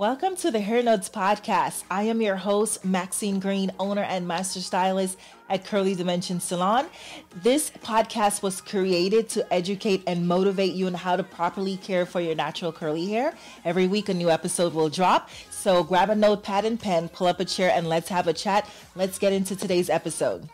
Welcome to the Hair Notes podcast. I am your host, Maxine Green, owner and master stylist at Curly Dimensions Salon. This podcast was created to educate and motivate you on how to properly care for your natural curly hair. Every week, a new episode will drop. So grab a notepad and pen, pull up a chair, and let's have a chat. Let's get into today's episode.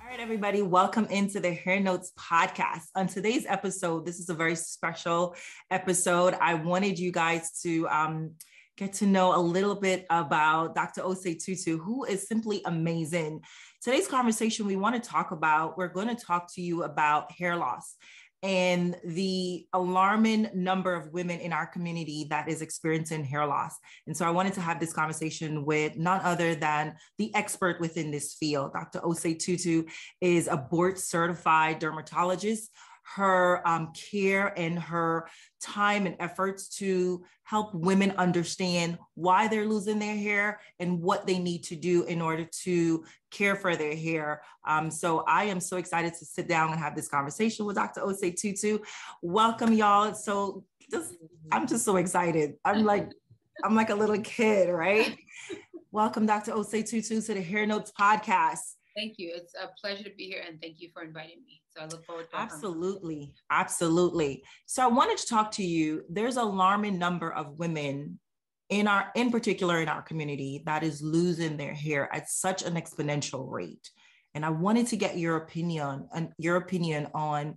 All right, everybody, welcome into the Hair Notes podcast. On today's episode, this is a very special episode. I wanted you guys to um, get to know a little bit about Dr. Osei Tutu, who is simply amazing. Today's conversation, we want to talk about, we're going to talk to you about hair loss and the alarming number of women in our community that is experiencing hair loss. And so I wanted to have this conversation with none other than the expert within this field. Dr. Osei Tutu is a board certified dermatologist her um, care and her time and efforts to help women understand why they're losing their hair and what they need to do in order to care for their hair. Um, so I am so excited to sit down and have this conversation with Dr. Osei Tutu. Welcome, y'all. So just, I'm just so excited. I'm like, I'm like a little kid, right? Welcome, Dr. Osei Tutu, to the Hair Notes podcast. Thank you. It's a pleasure to be here and thank you for inviting me. So I look forward to Absolutely. Absolutely. So I wanted to talk to you. There's alarming number of women in our in particular in our community that is losing their hair at such an exponential rate. And I wanted to get your opinion and your opinion on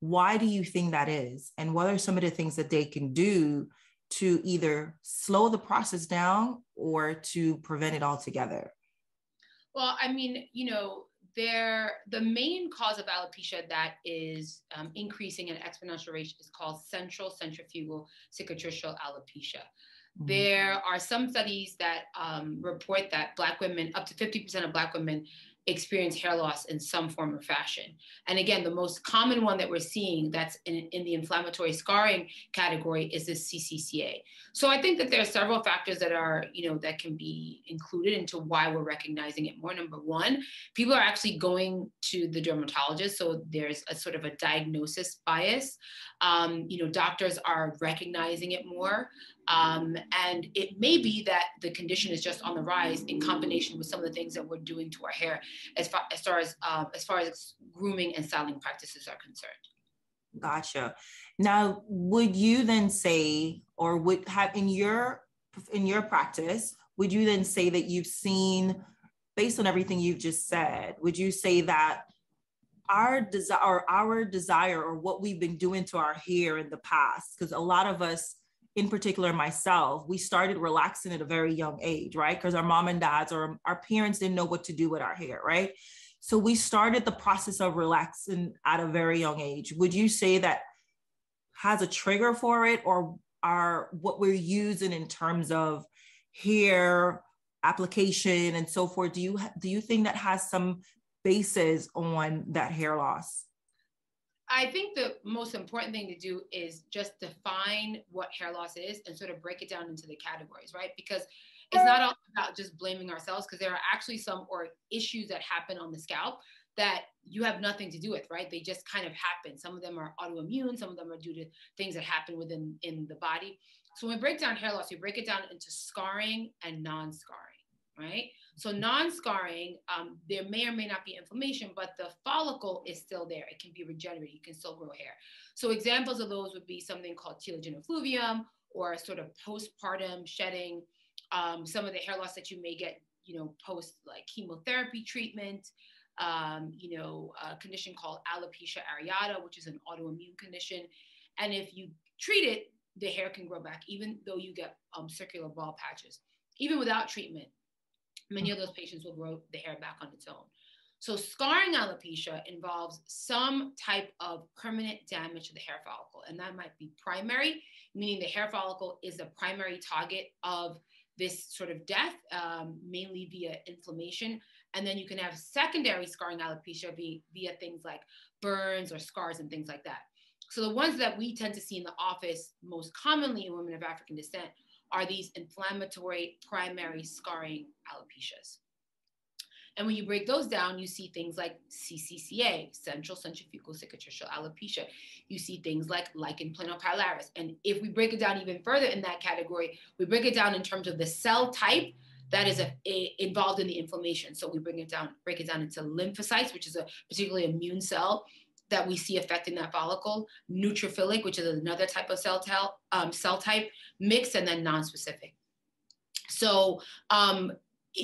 why do you think that is and what are some of the things that they can do to either slow the process down or to prevent it altogether? Well, I mean, you know, there the main cause of alopecia that is um, increasing at an exponential rate is called central centrifugal cicatricial alopecia. Mm-hmm. There are some studies that um, report that Black women, up to 50% of Black women, experience hair loss in some form or fashion. And again, the most common one that we're seeing that's in, in the inflammatory scarring category is this CCCA. So I think that there are several factors that are, you know, that can be included into why we're recognizing it more. Number one, people are actually going to the dermatologist. So there's a sort of a diagnosis bias. Um, you know, doctors are recognizing it more. Um, and it may be that the condition is just on the rise in combination with some of the things that we're doing to our hair as far as, far as, um, as, far as grooming and styling practices are concerned. Gotcha. Now, would you then say, or would have in your in your practice, would you then say that you've seen, based on everything you've just said, would you say that our desire our desire or what we've been doing to our hair in the past, because a lot of us in particular myself, we started relaxing at a very young age, right? Because our mom and dads or our parents didn't know what to do with our hair, right? So we started the process of relaxing at a very young age. Would you say that has a trigger for it or are what we're using in terms of hair application and so forth do you do you think that has some basis on that hair loss I think the most important thing to do is just define what hair loss is and sort of break it down into the categories, right? Because it's not all about just blaming ourselves, because there are actually some or issues that happen on the scalp that you have nothing to do with, right? They just kind of happen. Some of them are autoimmune, some of them are due to things that happen within in the body. So when we break down hair loss, we break it down into scarring and non-scarring, right? So non-scarring, um, there may or may not be inflammation, but the follicle is still there. It can be regenerated. You can still grow hair. So examples of those would be something called telogen effluvium or sort of postpartum shedding. Um, some of the hair loss that you may get, you know, post like chemotherapy treatment. Um, you know, a condition called alopecia areata, which is an autoimmune condition. And if you treat it, the hair can grow back, even though you get um, circular bald patches. Even without treatment, many of those patients will grow the hair back on its own. So scarring alopecia involves some type of permanent damage to the hair follicle. And that might be primary, meaning the hair follicle is the primary target of this sort of death, um, mainly via inflammation. And then you can have secondary scarring alopecia via, via things like burns or scars and things like that. So the ones that we tend to see in the office most commonly in women of African descent are these inflammatory primary scarring alopecias. And when you break those down, you see things like CCCA, central centrifugal cicatricial alopecia. You see things like lichen planopilaris. And if we break it down even further in that category, we break it down in terms of the cell type that is a, a, involved in the inflammation. So we bring it down, break it down into lymphocytes, which is a particularly immune cell that we see affecting that follicle, neutrophilic, which is another type of cell, tel, um, cell type, mixed, and then non-specific. So um,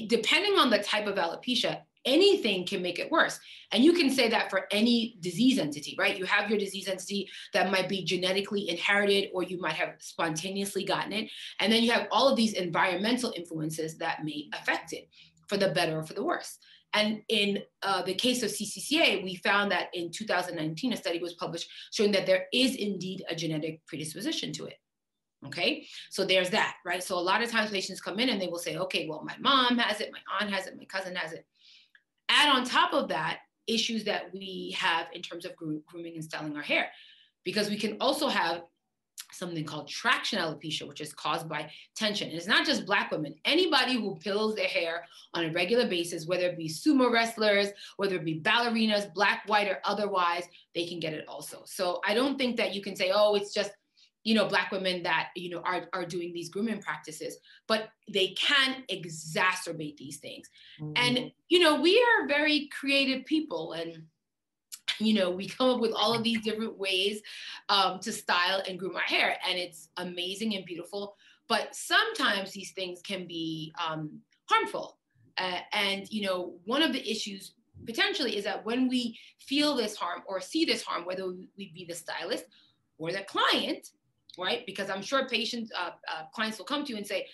depending on the type of alopecia, anything can make it worse. And you can say that for any disease entity, right? You have your disease entity that might be genetically inherited or you might have spontaneously gotten it. And then you have all of these environmental influences that may affect it for the better or for the worse. And in uh, the case of CCCA, we found that in 2019, a study was published showing that there is indeed a genetic predisposition to it. Okay, so there's that, right? So a lot of times patients come in and they will say, okay, well, my mom has it, my aunt has it, my cousin has it. Add on top of that, issues that we have in terms of grooming and styling our hair, because we can also have something called traction alopecia, which is caused by tension. And it's not just Black women. Anybody who pills their hair on a regular basis, whether it be sumo wrestlers, whether it be ballerinas, Black, white, or otherwise, they can get it also. So I don't think that you can say, oh, it's just you know black women that you know are, are doing these grooming practices but they can exacerbate these things mm-hmm. and you know we are very creative people and you know we come up with all of these different ways um, to style and groom our hair and it's amazing and beautiful but sometimes these things can be um, harmful uh, and you know one of the issues potentially is that when we feel this harm or see this harm whether we be the stylist or the client right? Because I'm sure patients, uh, uh, clients will come to you and say,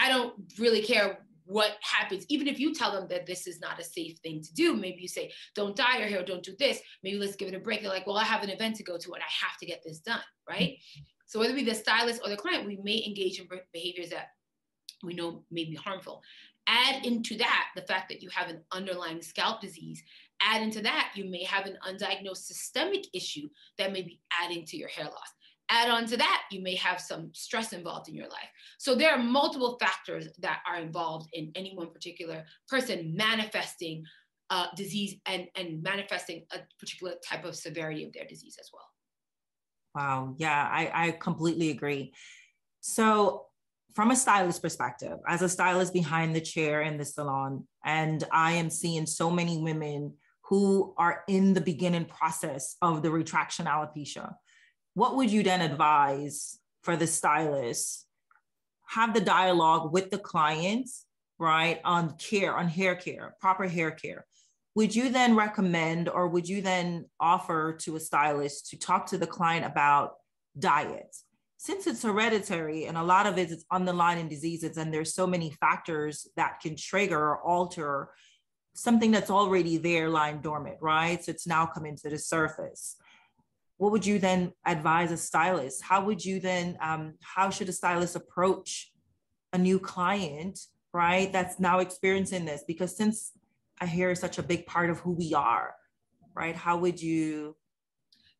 I don't really care what happens, even if you tell them that this is not a safe thing to do. Maybe you say, don't dye your hair, don't do this. Maybe let's give it a break. They're like, well, I have an event to go to and I have to get this done, right? Mm-hmm. So whether it be the stylist or the client, we may engage in behaviors that we know may be harmful. Add into that the fact that you have an underlying scalp disease. Add into that, you may have an undiagnosed systemic issue that may be adding to your hair loss. Add on to that, you may have some stress involved in your life. So there are multiple factors that are involved in any one particular person manifesting uh, disease and, and manifesting a particular type of severity of their disease as well. Wow. Yeah, I, I completely agree. So, from a stylist perspective, as a stylist behind the chair in the salon, and I am seeing so many women who are in the beginning process of the retraction alopecia what would you then advise for the stylist? Have the dialogue with the clients, right, on care, on hair care, proper hair care. Would you then recommend or would you then offer to a stylist to talk to the client about diet? Since it's hereditary and a lot of it is underlying diseases, and there's so many factors that can trigger or alter something that's already there lying dormant, right? So it's now coming to the surface what would you then advise a stylist? How would you then, um, how should a stylist approach a new client, right? That's now experiencing this? Because since I hear is such a big part of who we are, right? How would you?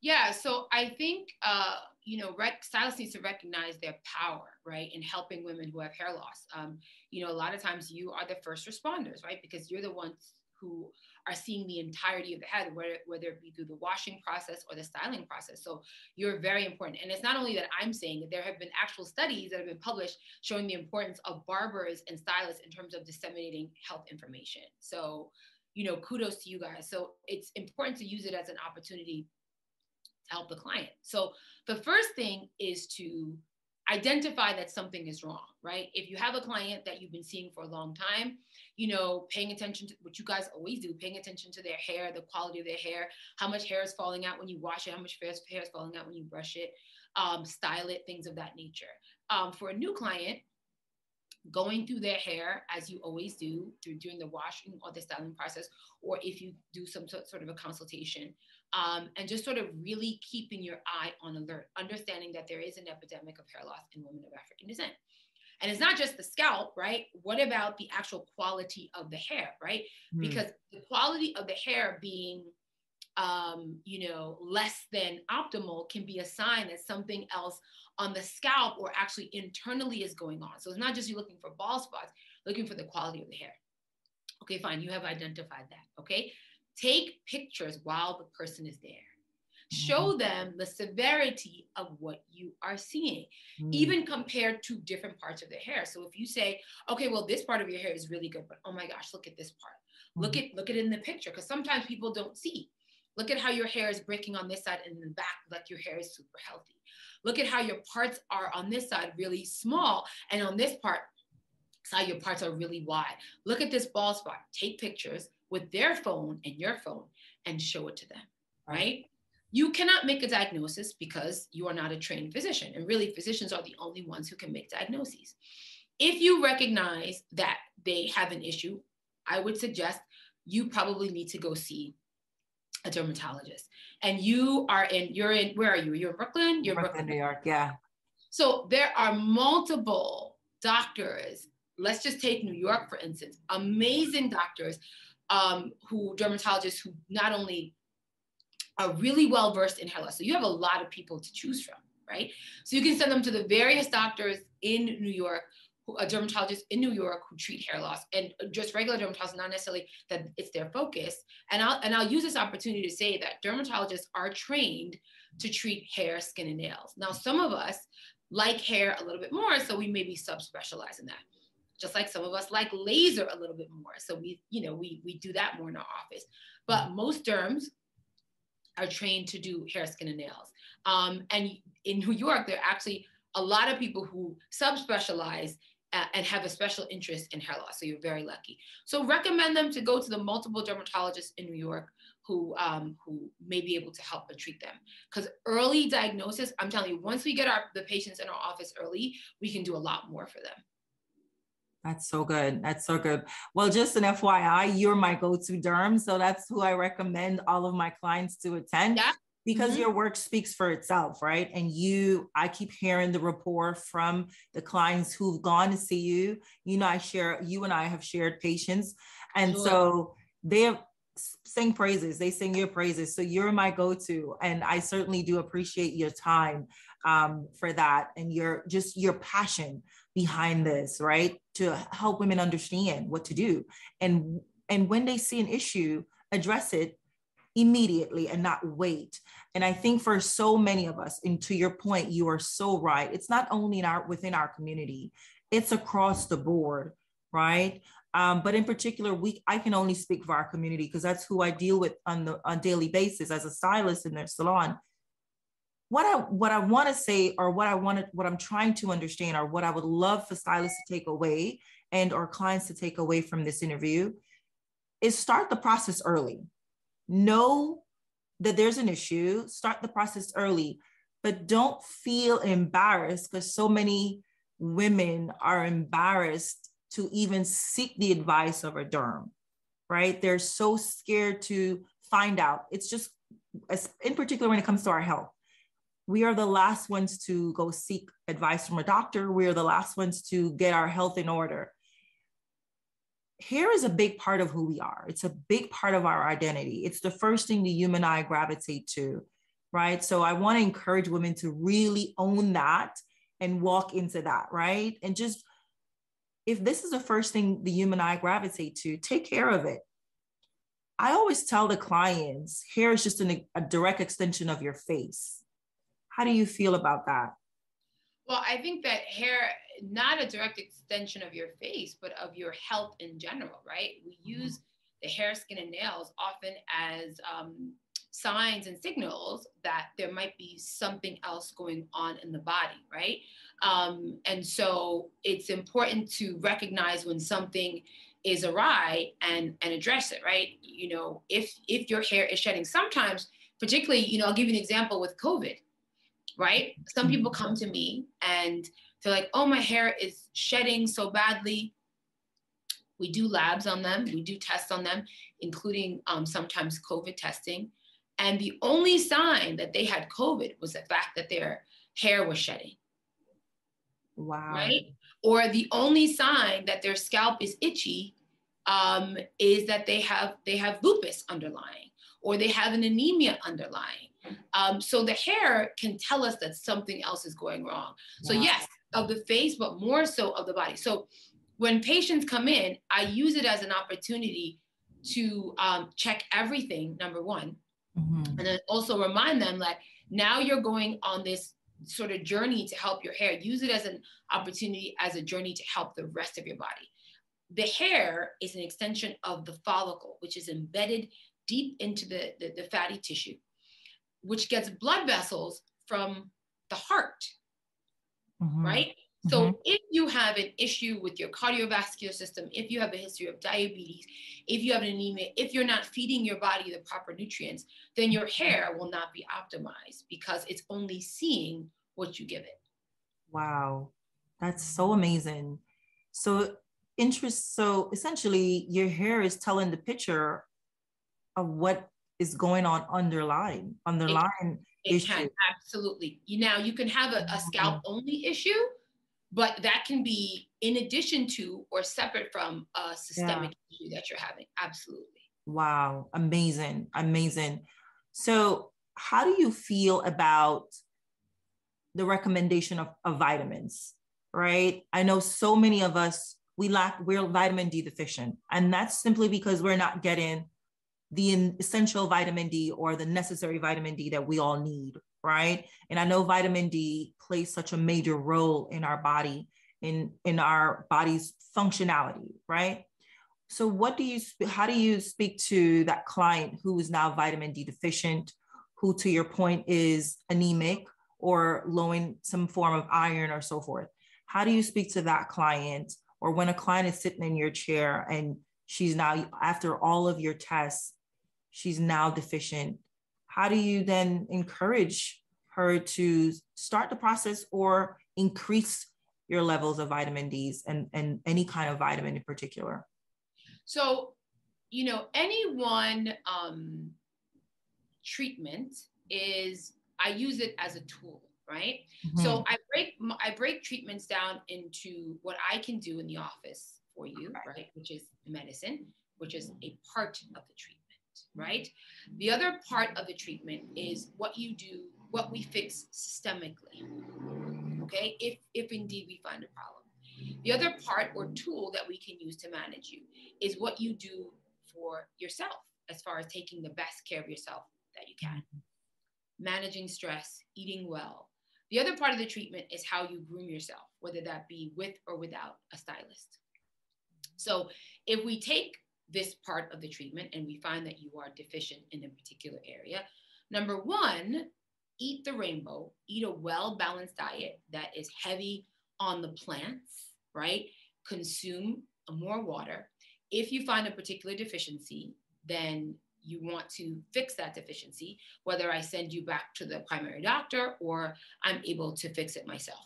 Yeah, so I think, uh, you know, rec- stylists need to recognize their power, right, in helping women who have hair loss. Um, you know, a lot of times you are the first responders, right, because you're the ones who are seeing the entirety of the head, whether, whether it be through the washing process or the styling process. So you're very important. And it's not only that I'm saying that there have been actual studies that have been published showing the importance of barbers and stylists in terms of disseminating health information. So, you know, kudos to you guys. So it's important to use it as an opportunity to help the client. So the first thing is to identify that something is wrong, right? If you have a client that you've been seeing for a long time, you know, paying attention to what you guys always do, paying attention to their hair, the quality of their hair, how much hair is falling out when you wash it, how much hair is falling out when you brush it, um, style it, things of that nature. Um, for a new client, going through their hair as you always do through during the washing or the styling process, or if you do some sort of a consultation, um, and just sort of really keeping your eye on alert, understanding that there is an epidemic of hair loss in women of African descent. And it's not just the scalp, right? What about the actual quality of the hair, right? Mm. Because the quality of the hair being, um, you know, less than optimal can be a sign that something else on the scalp or actually internally is going on. So it's not just you looking for bald spots, looking for the quality of the hair. Okay, fine, you have identified that. Okay, take pictures while the person is there. Show mm-hmm. them the severity of what you are seeing, mm. even compared to different parts of the hair. So if you say, okay, well, this part of your hair is really good, but oh my gosh, look at this part. Mm. Look at look at it in the picture. Because sometimes people don't see. Look at how your hair is breaking on this side and in the back, like your hair is super healthy. Look at how your parts are on this side really small, and on this part, side your parts are really wide. Look at this bald spot. Take pictures with their phone and your phone and show it to them, right? You cannot make a diagnosis because you are not a trained physician. And really, physicians are the only ones who can make diagnoses. If you recognize that they have an issue, I would suggest you probably need to go see a dermatologist. And you are in, you're in, where are you? You're in Brooklyn? You're Brooklyn, Brooklyn, New York, yeah. So there are multiple doctors. Let's just take New York, for instance, amazing doctors um, who, dermatologists who not only are really well versed in hair loss. So you have a lot of people to choose from, right? So you can send them to the various doctors in New York who, a dermatologist in New York who treat hair loss and just regular dermatologists, not necessarily that it's their focus. And I'll and I'll use this opportunity to say that dermatologists are trained to treat hair, skin, and nails. Now, some of us like hair a little bit more, so we maybe subspecialize in that. Just like some of us like laser a little bit more, so we you know we we do that more in our office. But most derms are trained to do hair, skin, and nails. Um, and in New York, there are actually a lot of people who subspecialize and have a special interest in hair loss. So you're very lucky. So recommend them to go to the multiple dermatologists in New York who um, who may be able to help and treat them. Because early diagnosis, I'm telling you, once we get our the patients in our office early, we can do a lot more for them. That's so good. That's so good. Well, just an FYI, you're my go-to derm, so that's who I recommend all of my clients to attend. Yeah because mm-hmm. your work speaks for itself, right? And you, I keep hearing the rapport from the clients who've gone to see you. You know, I share, you and I have shared patients. And sure. so they sing praises, they sing your praises. So you're my go to. And I certainly do appreciate your time um, for that and your just your passion behind this, right? To help women understand what to do. And and when they see an issue, address it immediately and not wait. And I think for so many of us, and to your point, you are so right. It's not only in our within our community, it's across the board, right? Um, but in particular, we I can only speak for our community because that's who I deal with on the on daily basis as a stylist in their salon. What I what I want to say, or what I wanted, what I'm trying to understand, or what I would love for stylists to take away and or clients to take away from this interview, is start the process early know that there's an issue, start the process early, but don't feel embarrassed because so many women are embarrassed to even seek the advice of a derm, right? They're so scared to find out. It's just, in particular, when it comes to our health, we are the last ones to go seek advice from a doctor. We are the last ones to get our health in order hair is a big part of who we are. It's a big part of our identity. It's the first thing the human eye gravitate to, right? So I want to encourage women to really own that and walk into that, right? And just if this is the first thing the human eye gravitate to, take care of it. I always tell the clients hair is just an, a direct extension of your face. How do you feel about that? Well, I think that hair, not a direct extension of your face, but of your health in general, right? We mm-hmm. use the hair, skin, and nails often as um, signs and signals that there might be something else going on in the body, right? Um, and so it's important to recognize when something is awry and and address it, right? You know, if if your hair is shedding, sometimes, particularly, you know, I'll give you an example with COVID right? Some people mm-hmm. come to me and they're like, oh, my hair is shedding so badly. We do labs on them, we do tests on them, including um, sometimes COVID testing. And the only sign that they had COVID was the fact that their hair was shedding. Wow. Right? Or the only sign that their scalp is itchy um, is that they have they have lupus underlying or they have an anemia underlying um, so the hair can tell us that something else is going wrong. So yes, of the face, but more so of the body. So when patients come in, I use it as an opportunity to um, check everything, number one, mm-hmm. and then also remind them that now you're going on this sort of journey to help your hair. Use it as an opportunity, as a journey to help the rest of your body. The hair is an extension of the follicle, which is embedded deep into the, the, the fatty tissue, which gets blood vessels from the heart, mm-hmm. right? So mm-hmm. if you have an issue with your cardiovascular system, if you have a history of diabetes, if you have an anemia, if you're not feeding your body the proper nutrients, then your hair will not be optimized because it's only seeing what you give it. Wow. That's so amazing. So interest so essentially your hair is telling the picture of what is going on underlying underlying it, it can absolutely. You now you can have a, a mm-hmm. scalp only issue but that can be in addition to or separate from a systemic yeah. issue that you're having. Absolutely. Wow. Amazing. Amazing. So how do you feel about the recommendation of, of vitamins right? I know so many of us we lack we're vitamin d deficient and that's simply because we're not getting the essential vitamin d or the necessary vitamin d that we all need right? And I know vitamin D plays such a major role in our body, in in our body's functionality, right? So what do you how do you speak to that client who is now vitamin D deficient, who to your point is anemic or low in some form of iron or so forth? How do you speak to that client or when a client is sitting in your chair and she's now after all of your tests she's now deficient how do you then encourage her to start the process or increase your levels of vitamin D's and, and any kind of vitamin in particular? So, you know, any one um, treatment is, I use it as a tool, right? Mm-hmm. So I break, I break treatments down into what I can do in the office for you, right? right? Which is medicine, which is a part of the treatment right? The other part of the treatment is what you do, what we fix systemically, okay? If, if indeed we find a problem. The other part or tool that we can use to manage you is what you do for yourself as far as taking the best care of yourself that you can. Managing stress, eating well. The other part of the treatment is how you groom yourself, whether that be with or without a stylist. So if we take this part of the treatment and we find that you are deficient in a particular area, number one, eat the rainbow, eat a well balanced diet that is heavy on the plants, right? Consume more water. If you find a particular deficiency, then you want to fix that deficiency, whether I send you back to the primary doctor or I'm able to fix it myself.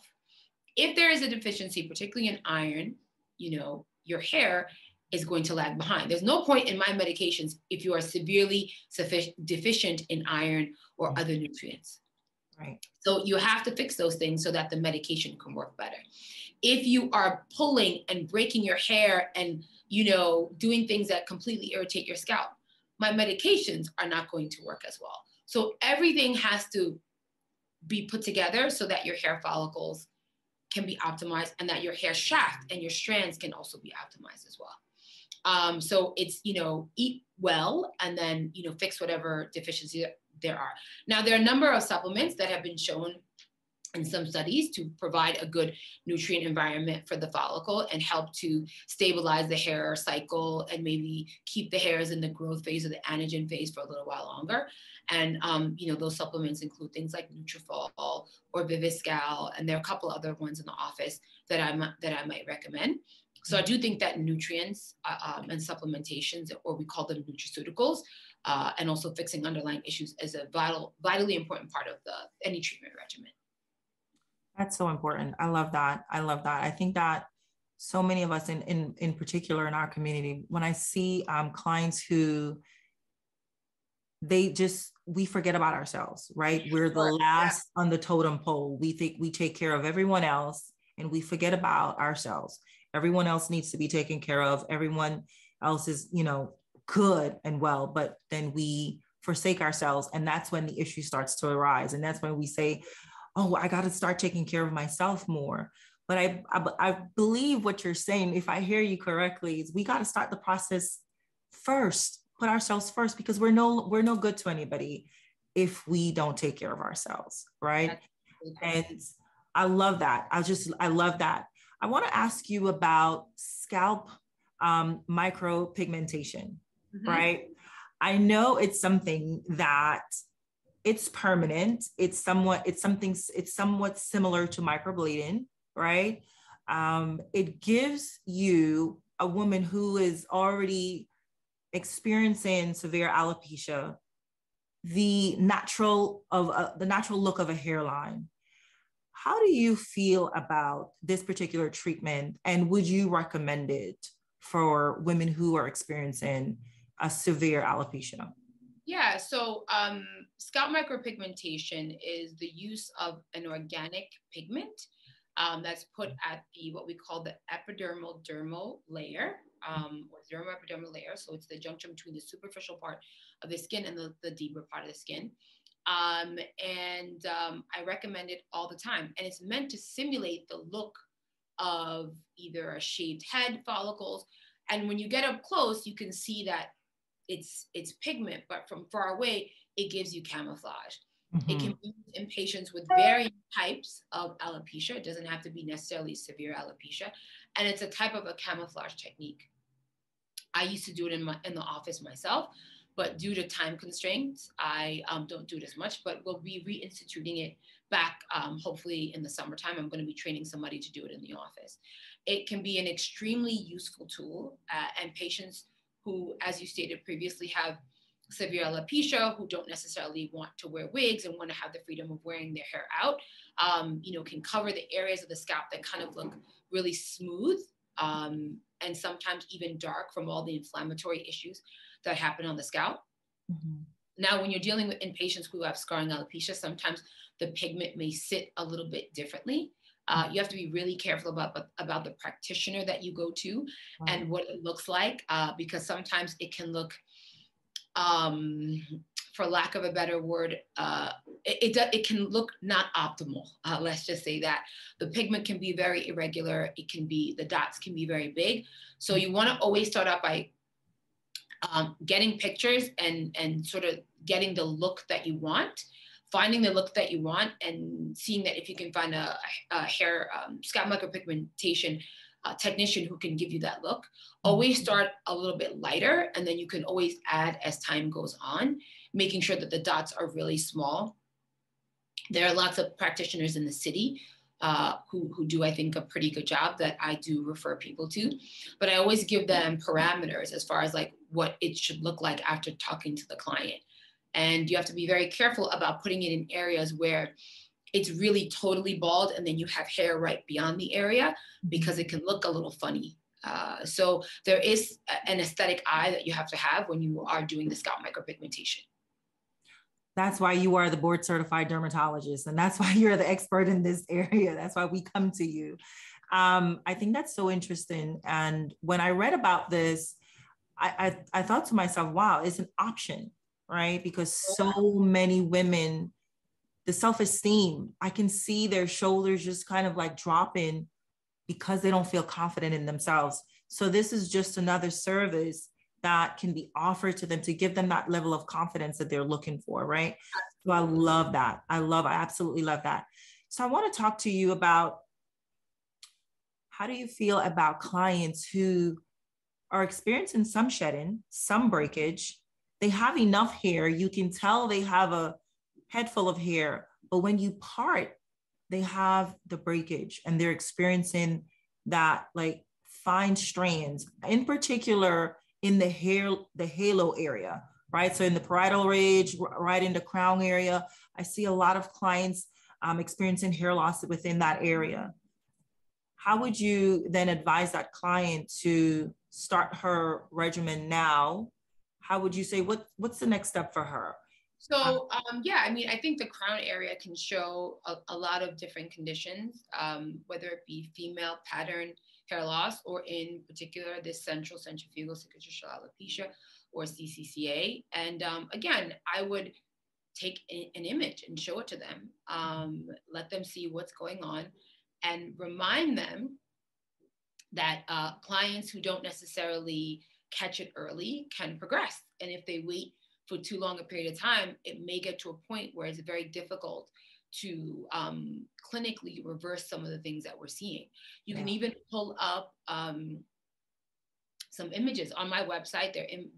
If there is a deficiency, particularly in iron, you know, your hair is going to lag behind. There's no point in my medications if you are severely sufficient, deficient in iron or mm-hmm. other nutrients. Right. So you have to fix those things so that the medication can work better. If you are pulling and breaking your hair and you know doing things that completely irritate your scalp, my medications are not going to work as well. So everything has to be put together so that your hair follicles can be optimized and that your hair shaft and your strands can also be optimized as well. Um, so it's, you know, eat well and then, you know, fix whatever deficiency there are. Now, there are a number of supplements that have been shown in some studies to provide a good nutrient environment for the follicle and help to stabilize the hair cycle and maybe keep the hairs in the growth phase or the anagen phase for a little while longer. And um, you know those supplements include things like Nutrafol or Viviscal, and there are a couple other ones in the office that I that I might recommend. So I do think that nutrients uh, um, and supplementations, or we call them nutraceuticals, uh, and also fixing underlying issues is a vital, vitally important part of the any treatment regimen. That's so important. I love that. I love that. I think that so many of us, in in in particular in our community, when I see um, clients who they just we forget about ourselves, right? We're the last on the totem pole. We think we take care of everyone else, and we forget about ourselves everyone else needs to be taken care of everyone else is you know good and well but then we forsake ourselves and that's when the issue starts to arise and that's when we say oh i got to start taking care of myself more but I, I, I believe what you're saying, if I hear you correctly, is we got to start the process first, put ourselves first, because we're no we're no good to anybody if we don't take care of ourselves, right? And I love that. I just I love that. I want to ask you about scalp um, micropigmentation, mm-hmm. right? I know it's something that it's permanent. It's somewhat, it's something, it's somewhat similar to microblading, right? Um, it gives you a woman who is already experiencing severe alopecia the natural of uh, the natural look of a hairline how do you feel about this particular treatment and would you recommend it for women who are experiencing a severe alopecia yeah so um, scalp micropigmentation is the use of an organic pigment um, that's put at the what we call the epidermal dermal layer um, or dermoepidermal layer. So it's the junction between the superficial part of the skin and the, the deeper part of the skin. Um, and um, I recommend it all the time. And it's meant to simulate the look of either a shaved head, follicles. And when you get up close, you can see that it's it's pigment, but from far away, it gives you camouflage. Mm-hmm. It can be used in patients with varying types of alopecia. It doesn't have to be necessarily severe alopecia. And it's a type of a camouflage technique. I used to do it in, my, in the office myself, but due to time constraints, I um, don't do it as much, but we'll be reinstituting it back um, hopefully in the summertime. I'm going to be training somebody to do it in the office. It can be an extremely useful tool, uh, and patients who, as you stated previously, have severe alopecia who don't necessarily want to wear wigs and want to have the freedom of wearing their hair out, um, you know, can cover the areas of the scalp that kind of look really smooth um, and sometimes even dark from all the inflammatory issues that happen on the scalp. Mm-hmm. Now, when you're dealing with in patients who have scarring alopecia, sometimes the pigment may sit a little bit differently. Uh, you have to be really careful about about the practitioner that you go to wow. and what it looks like uh, because sometimes it can look um, for lack of a better word, uh, it, it, it, can look not optimal. Uh, let's just say that the pigment can be very irregular. It can be, the dots can be very big. So you wanna always start out by um, getting pictures and, and sort of getting the look that you want, finding the look that you want and seeing that if you can find a, a hair um, scalp micropigmentation uh, technician who can give you that look. Always mm-hmm. start a little bit lighter, and then you can always add as time goes on, making sure that the dots are really small. There are lots of practitioners in the city uh, who, who do, I think, a pretty good job that I do refer people to. But I always give them parameters as far as like what it should look like after talking to the client. And you have to be very careful about putting it in areas where it's really totally bald and then you have hair right beyond the area because it can look a little funny. Uh, so there is an aesthetic eye that you have to have when you are doing the scalp micropigmentation. That's why you are the board certified dermatologist, and that's why you're the expert in this area. That's why we come to you. Um, I think that's so interesting. And when I read about this, I, I, I thought to myself, wow, it's an option, right? Because so many women the self-esteem i can see their shoulders just kind of like dropping because they don't feel confident in themselves so this is just another service that can be offered to them to give them that level of confidence that they're looking for right? So i love that. I love i absolutely love that. So i want to talk to you about how do you feel about clients who are experiencing some shedding some breakage. They have enough hair. You can tell they have a head full of hair. But when you part, they have the breakage and they're experiencing that like fine strands, in particular in the hair, the halo area, right? So in the parietal ridge, right in the crown area, I see a lot of clients um, experiencing hair loss within that area. How would you then advise that client to start her regimen now? How would you say what what's the next step for her? So um, yeah, I mean, I think the crown area can show a, a lot of different conditions, um, whether it be female pattern hair loss or in particular this central centrifugal cicatricial alopecia or CCCA. And um, again, I would take a, an image and show it to them, um, let them see what's going on. and remind them that uh, clients who don't necessarily catch it early can progress. And if they wait for too long a period of time, it may get to a point where it's very difficult to um, clinically reverse some of the things that we're seeing. You yeah. can even pull up um, some images on my website. They're in,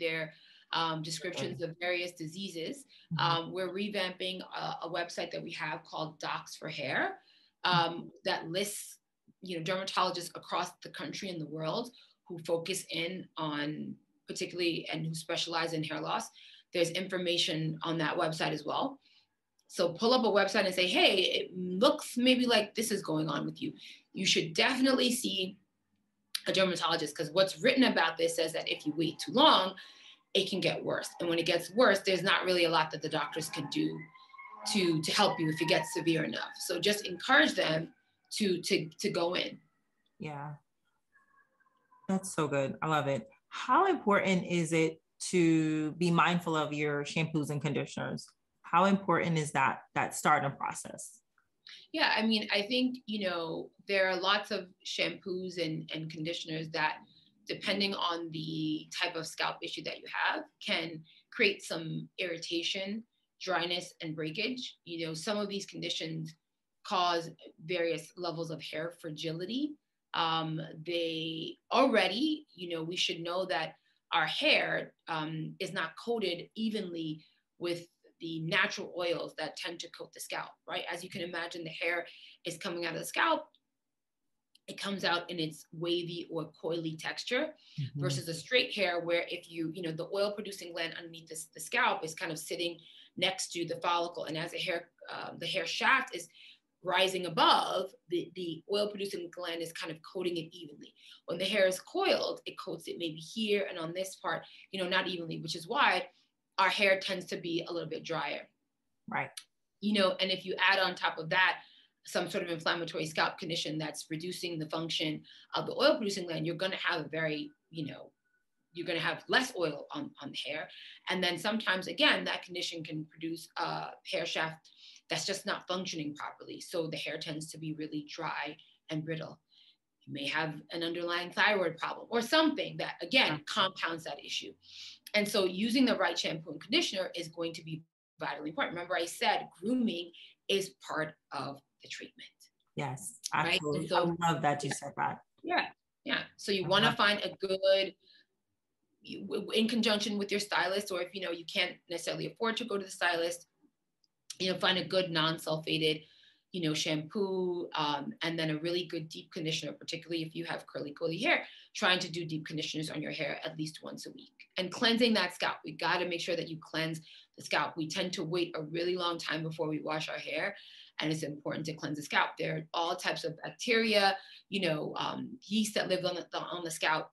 um, descriptions of various diseases. Mm-hmm. Um, we're revamping a, a, website that we have called Docs for Hair um, that lists, you know, dermatologists across the country and the world who focus in on particularly and who specialize in hair loss. There's information on that website as well. So pull up a website and say, hey, it looks maybe like this is going on with you. You should definitely see a dermatologist because what's written about this says that if you wait too long, it can get worse. And when it gets worse, there's not really a lot that the doctors can do to to help you if it gets severe enough. So just encourage them to to to go in. Yeah. That's so good. I love it. How important is it to be mindful of your shampoos and conditioners? How important is that that starting process? Yeah, I mean, I think, you know, there are lots of shampoos and, and conditioners that depending on the type of scalp issue that you have, can create some irritation, dryness, and breakage. You know, some of these conditions cause various levels of hair fragility. Um, they already, you know, we should know that our hair um, is not coated evenly with the natural oils that tend to coat the scalp, right? As you can imagine, the hair is coming out of the scalp it comes out in its wavy or coily texture mm-hmm. versus a straight hair where if you you know the oil producing gland underneath this, the scalp is kind of sitting next to the follicle and as the hair uh, the hair shaft is rising above the, the oil producing gland is kind of coating it evenly when the hair is coiled it coats it maybe here and on this part you know not evenly which is why our hair tends to be a little bit drier right you know and if you add on top of that some sort of inflammatory scalp condition that's reducing the function of the oil producing gland, you're going to have a very, you know, you're going to have less oil on, on the hair. And then sometimes, again, that condition can produce a hair shaft that's just not functioning properly. So the hair tends to be really dry and brittle. You may have an underlying thyroid problem or something that, again, compounds that issue. And so using the right shampoo and conditioner is going to be vitally important. Remember, I said grooming is part of the treatment. Yes, absolutely. Right? So, I love that you yeah, said that. Yeah, yeah. So you want to find a good, in conjunction with your stylist, or if you know you can't necessarily afford to go to the stylist, you know, find a good non-sulfated, you know, shampoo, um, and then a really good deep conditioner, particularly if you have curly, curly hair. Trying to do deep conditioners on your hair at least once a week, and cleansing that scalp. We got to make sure that you cleanse the scalp. We tend to wait a really long time before we wash our hair and it's important to cleanse the scalp. There are all types of bacteria, you know, um, yeast that live on the, on the scalp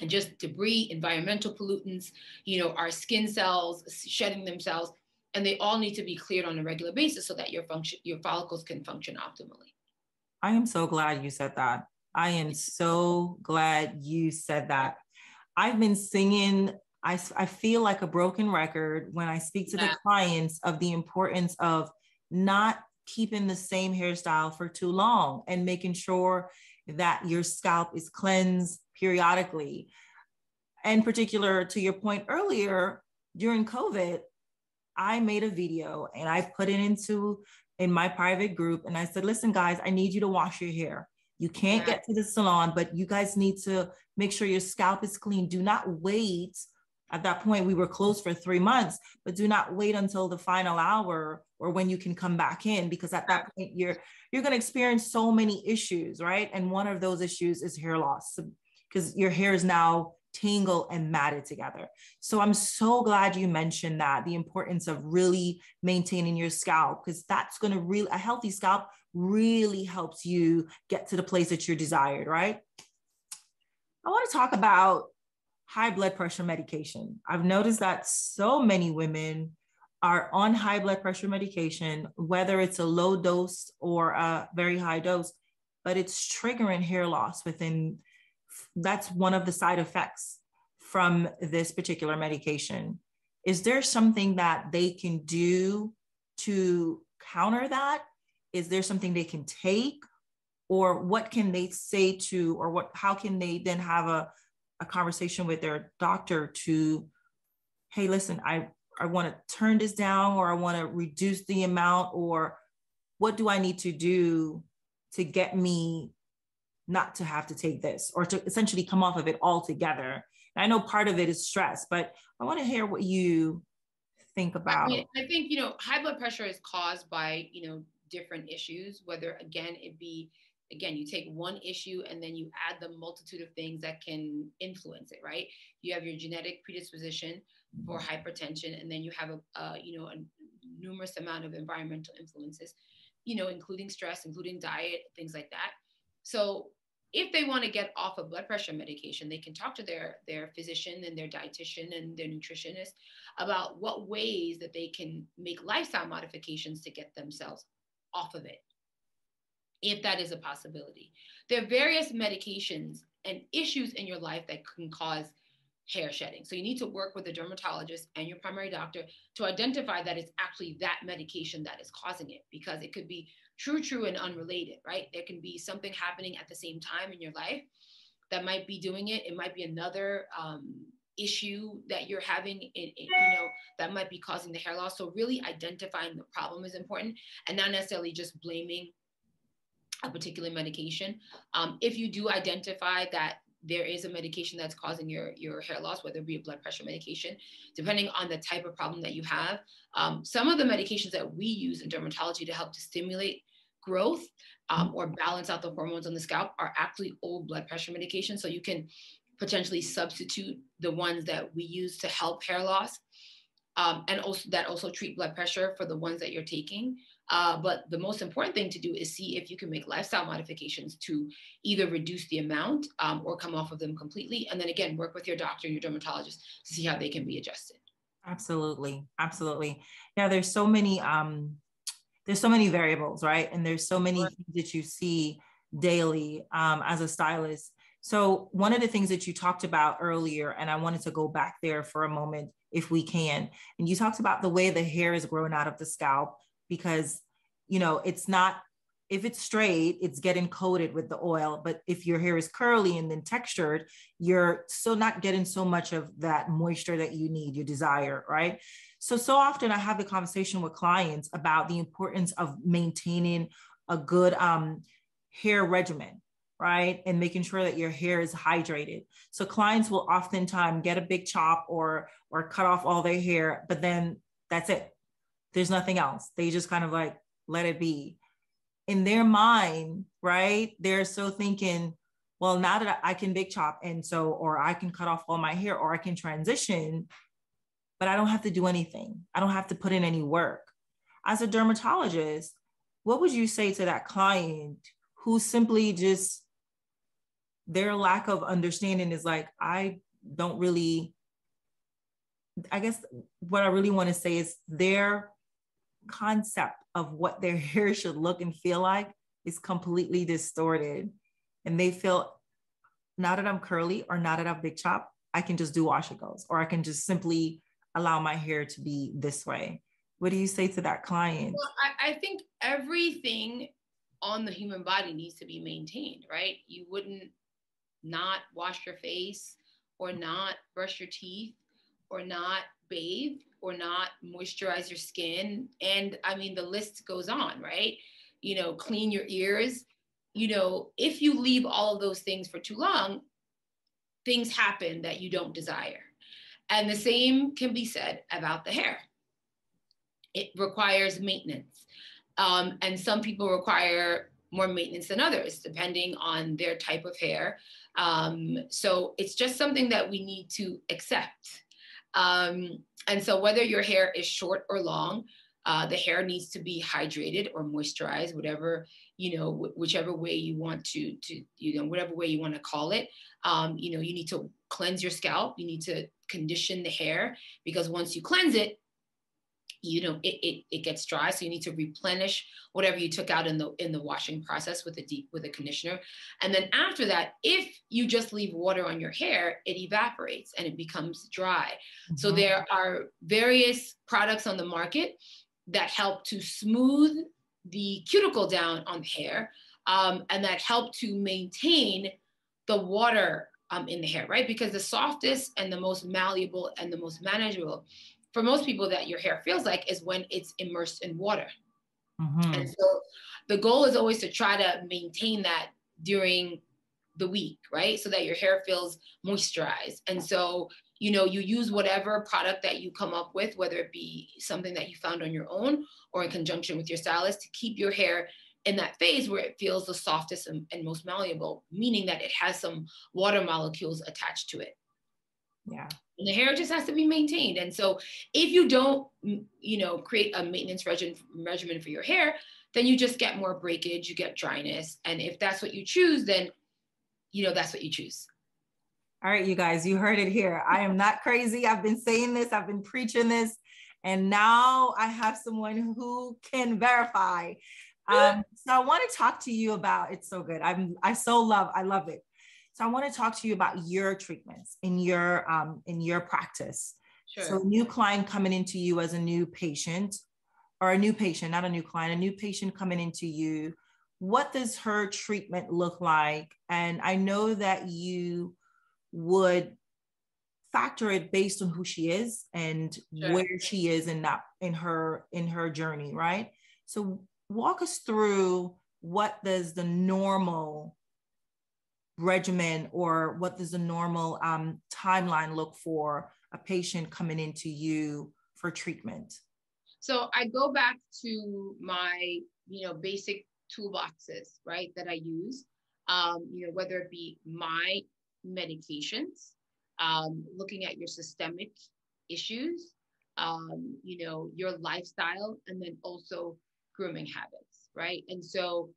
and just debris, environmental pollutants, you know, our skin cells shedding themselves, and they all need to be cleared on a regular basis so that your function, your follicles can function optimally. I am so glad you said that. I am so glad you said that. I've been singing I, I feel like a broken record when I speak to yeah. the clients of the importance of not keeping the same hairstyle for too long and making sure that your scalp is cleansed periodically. And particular to your point earlier, during COVID, I made a video and I put it into in my private group and I said, listen, guys, I need you to wash your hair. You can't get to the salon, but you guys need to make sure your scalp is clean. Do not wait. At that point, we were closed for three months, but do not wait until the final hour or when you can come back in because at that point you're you're going to experience so many issues right and one of those issues is hair loss because your hair is now tangled and matted together. So i'm so glad you mentioned that the importance of really maintaining your scalp because that's going to really a healthy scalp really helps you get to the place that you're desired right? I want to talk about high blood pressure medication. I've noticed that so many women are on high blood pressure medication, whether it's a low dose or a very high dose, but it's triggering hair loss within that's one of the side effects from this particular medication. Is there something that they can do to counter that? Is there something they can take? or what can they say to or what how can they then have a, a conversation with their doctor to hey listen i i want to turn this down or i want to reduce the amount or what do i need to do to get me not to have to take this or to essentially come off of it altogether. And i know part of it is stress but i want to hear what you think about I, mean, I think you know high blood pressure is caused by you know different issues whether again it be again you take one issue and then you add the multitude of things that can influence it right? You have your genetic predisposition for hypertension and then you have a, a you know a numerous amount of environmental influences you know including stress including diet things like that. So if they want to get off of blood pressure medication they can talk to their their physician and their dietitian and their nutritionist about what ways that they can make lifestyle modifications to get themselves off of it if that is a possibility. There are various medications and issues in your life that can cause hair shedding. So you need to work with a dermatologist and your primary doctor to identify that it's actually that medication that is causing it because it could be true, true, and unrelated, right? There can be something happening at the same time in your life that might be doing it. It might be another um, issue that you're having, in, you know, that might be causing the hair loss. So really identifying the problem is important and not necessarily just blaming a particular medication. Um, if you do identify that there is a medication that's causing your, your hair loss, whether it be a blood pressure medication, depending on the type of problem that you have. Um, some of the medications that we use in dermatology to help to stimulate growth um, or balance out the hormones on the scalp are actually old blood pressure medications. So you can potentially substitute the ones that we use to help hair loss. Um, and also that also treat blood pressure for the ones that you're taking. Uh, but the most important thing to do is see if you can make lifestyle modifications to either reduce the amount um, or come off of them completely. And then again, work with your doctor and your dermatologist to see how they can be adjusted. Absolutely. Absolutely. Yeah, there's so many um there's so many variables, right? And there's so many things that you see daily um, as a stylist. So one of the things that you talked about earlier, and I wanted to go back there for a moment if we can. And you talked about the way the hair is grown out of the scalp because you know it's not if it's straight it's getting coated with the oil. But if your hair is curly and then textured you're still not getting so much of that moisture that you need you desire right? So so often i have the conversation with clients about the importance of maintaining a good um, hair regimen right? And making sure that your hair is hydrated. So clients will oftentimes get a big chop or or cut off all their hair but then that's it there's nothing else. They just kind of like let it be. In their mind, right? They're so thinking, well, now that I can big chop and so, or I can cut off all my hair or I can transition, but I don't have to do anything. I don't have to put in any work. As a dermatologist, what would you say to that client who simply just their lack of understanding is like, I don't really, I guess what I really want to say is their concept of what their hair should look and feel like is completely distorted. And they feel now that I'm curly or now that I'm big chop, I can just do wash it goes, or I can just simply allow my hair to be this way. What do you say to that client? Well, I, I think everything on the human body needs to be maintained, right? You wouldn't not wash your face or not brush your teeth or not bathe or not moisturize your skin. And I mean, the list goes on, right? You know, clean your ears. You know, if you leave all of those things for too long, things happen that you don't desire. And the same can be said about the hair. It requires maintenance. Um, and some people require more maintenance than others, depending on their type of hair. Um, so it's just something that we need to accept. Um, and so whether your hair is short or long, uh, the hair needs to be hydrated or moisturized, whatever, you know, whichever way you want to, to, you know, whatever way you want to call it. Um, you know, you need to cleanse your scalp. You need to condition the hair because once you cleanse it, you know it, it, it gets dry so you need to replenish whatever you took out in the in the washing process with a deep with a conditioner and then after that if you just leave water on your hair it evaporates and it becomes dry mm-hmm. so there are various products on the market that help to smooth the cuticle down on the hair um, and that help to maintain the water um, in the hair, right? Because the softest and the most malleable and the most manageable for most people that your hair feels like is when it's immersed in water. Mm-hmm. And so the goal is always to try to maintain that during the week, right? So that your hair feels moisturized. And so, you know, you use whatever product that you come up with, whether it be something that you found on your own or in conjunction with your stylist to keep your hair in that phase where it feels the softest and, and most malleable, meaning that it has some water molecules attached to it. Yeah. And the hair just has to be maintained. And so if you don't, you know, create a maintenance regimen regimen for your hair, then you just get more breakage, you get dryness. And if that's what you choose, then you know that's what you choose. All right, you guys, you heard it here. I am not crazy. I've been saying this, I've been preaching this, and now I have someone who can verify. Um, so I want to talk to you about it's so good. I'm I so love, I love it. So I want to talk to you about your treatments in your um, in your practice. Sure. So new client coming into you as a new patient, or a new patient, not a new client, a new patient coming into you. What does her treatment look like? And I know that you would factor it based on who she is and sure. where she is in that in her in her journey, right? So walk us through what does the normal regimen or what does the normal um, timeline look for a patient coming into you for treatment? So I go back to my, you know, basic toolboxes, right, that I use. Um, you know, whether it be my medications, um, looking at your systemic issues, um, you know, your lifestyle, and then also grooming habits, right? And so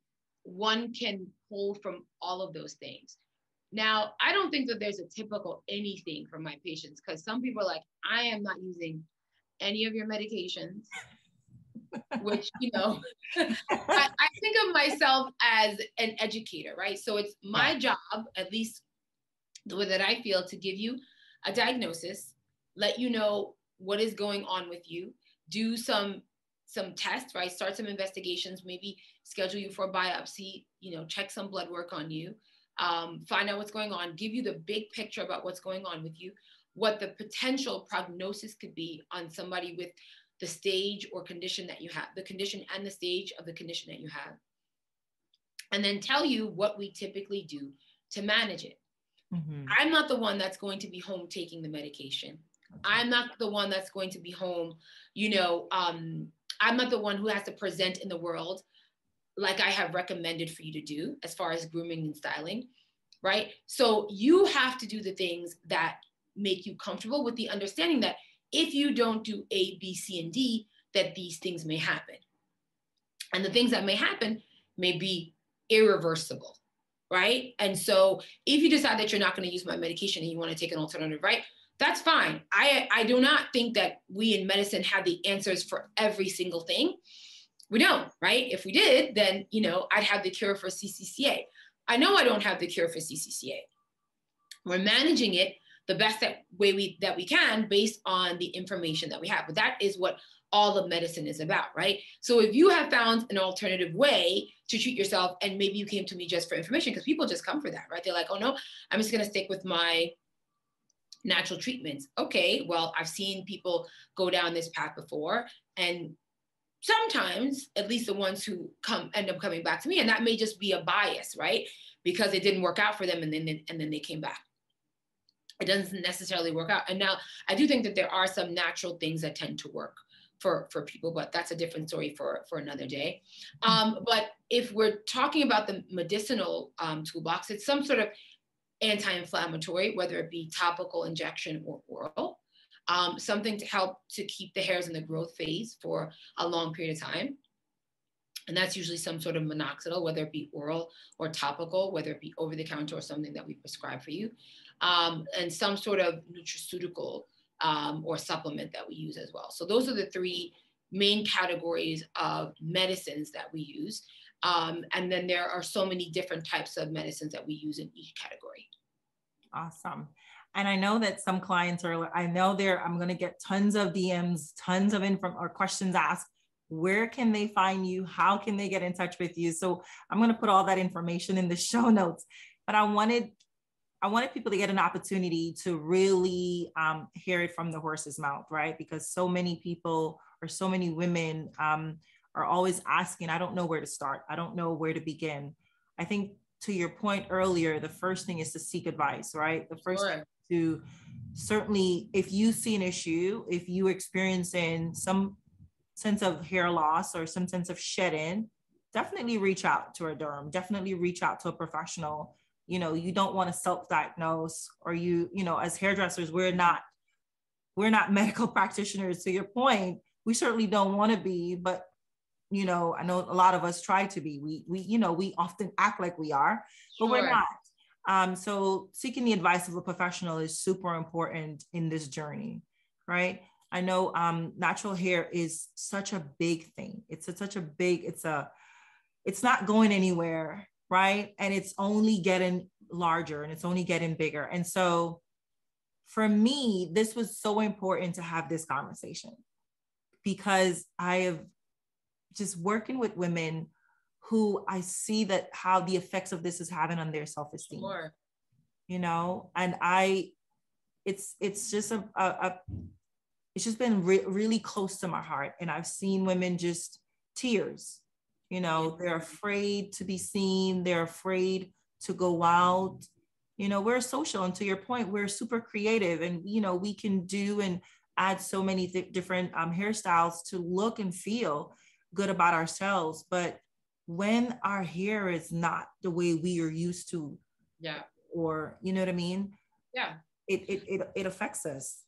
one can pull from all of those things. Now, I don't think that there's a typical anything for my patients because some people are like, I am not using any of your medications, which, you know, I, I, think of myself as an educator, right? So it's my job, at least the way that I feel, to give you a diagnosis, let you know what is going on with you, do some some tests, right? Start some investigations, maybe schedule you for a biopsy, you know, check some blood work on you, um, find out what's going on, give you the big picture about what's going on with you, what the potential prognosis could be on somebody with the stage or condition that you have, the condition and the stage of the condition that you have. And then tell you what we typically do to manage it. Mm-hmm. I'm not the one that's going to be home taking the medication. I'm not the one that's going to be home, you know, um, I'm not the one who has to present in the world like I have recommended for you to do as far as grooming and styling, right? So you have to do the things that make you comfortable with the understanding that if you don't do A, B, C, and D, that these things may happen. And the things that may happen may be irreversible, right? And so if you decide that you're not going to use my medication and you want to take an alternative, right? That's fine. I, I do not think that we in medicine have the answers for every single thing. We don't, right? If we did, then you know I'd have the cure for CCCA. I know I don't have the cure for CCCA. We're managing it the best that way we that we can based on the information that we have. But that is what all of medicine is about, right? So if you have found an alternative way to treat yourself, and maybe you came to me just for information, because people just come for that, right? They're like, oh no, I'm just gonna stick with my natural treatments. Okay, well, I've seen people go down this path before, and sometimes at least the ones who come end up coming back to me and that may just be a bias right? Because it didn't work out for them and then and then they came back. It doesn't necessarily work out and now i do think that there are some natural things that tend to work for for people but that's a different story for for another day. Um, but if we're talking about the medicinal um, toolbox it's some sort of anti-inflammatory whether it be topical injection or oral um, something to help to keep the hairs in the growth phase for a long period of time. And that's usually some sort of minoxidil, whether it be oral or topical, whether it be over the counter or something that we prescribe for you, um, and some sort of nutraceutical um, or supplement that we use as well. So those are the three main categories of medicines that we use. Um, and then there are so many different types of medicines that we use in each category. Awesome. And I know that some clients are, I know there, I'm going to get tons of DMs, tons of info or questions asked. where can they find you? How can they get in touch with you? So I'm going to put all that information in the show notes. But I wanted I wanted people to get an opportunity to really um, hear it from the horse's mouth, right? Because so many people or so many women um, are always asking, I don't know where to start. I don't know where to begin. I think to your point earlier, the first thing is to seek advice, right? The first sure. to certainly, if you see an issue, if you experiencing some sense of hair loss or some sense of shedding, definitely reach out to a derm. Definitely reach out to a professional you know you don't want to self-diagnose or you you know as hairdressers we're not we're not medical practitioners to your point we certainly don't want to be but you know i know a lot of us try to be. We we you know we often act like we are but we're not. Um, so seeking the advice of a professional is super important in this journey right? I know um, natural hair is such a big thing. It's a, such a big it's a it's not going anywhere right? And it's only getting larger and it's only getting bigger. And so for me, this was so important to have this conversation because I have just working with women who I see that how the effects of this is having on their self-esteem. Sure. You know, and I it's it's just a, a, a it's just been re- really close to my heart. And I've seen women just tears you know they're afraid to be seen. They're afraid to go out. You know we're social. And to your point we're super creative. And you know we can do and add so many th- different um, hairstyles to look and feel good about ourselves but when our hair is not the way we are used to yeah. or you know what i mean? Yeah. It it it, it affects us.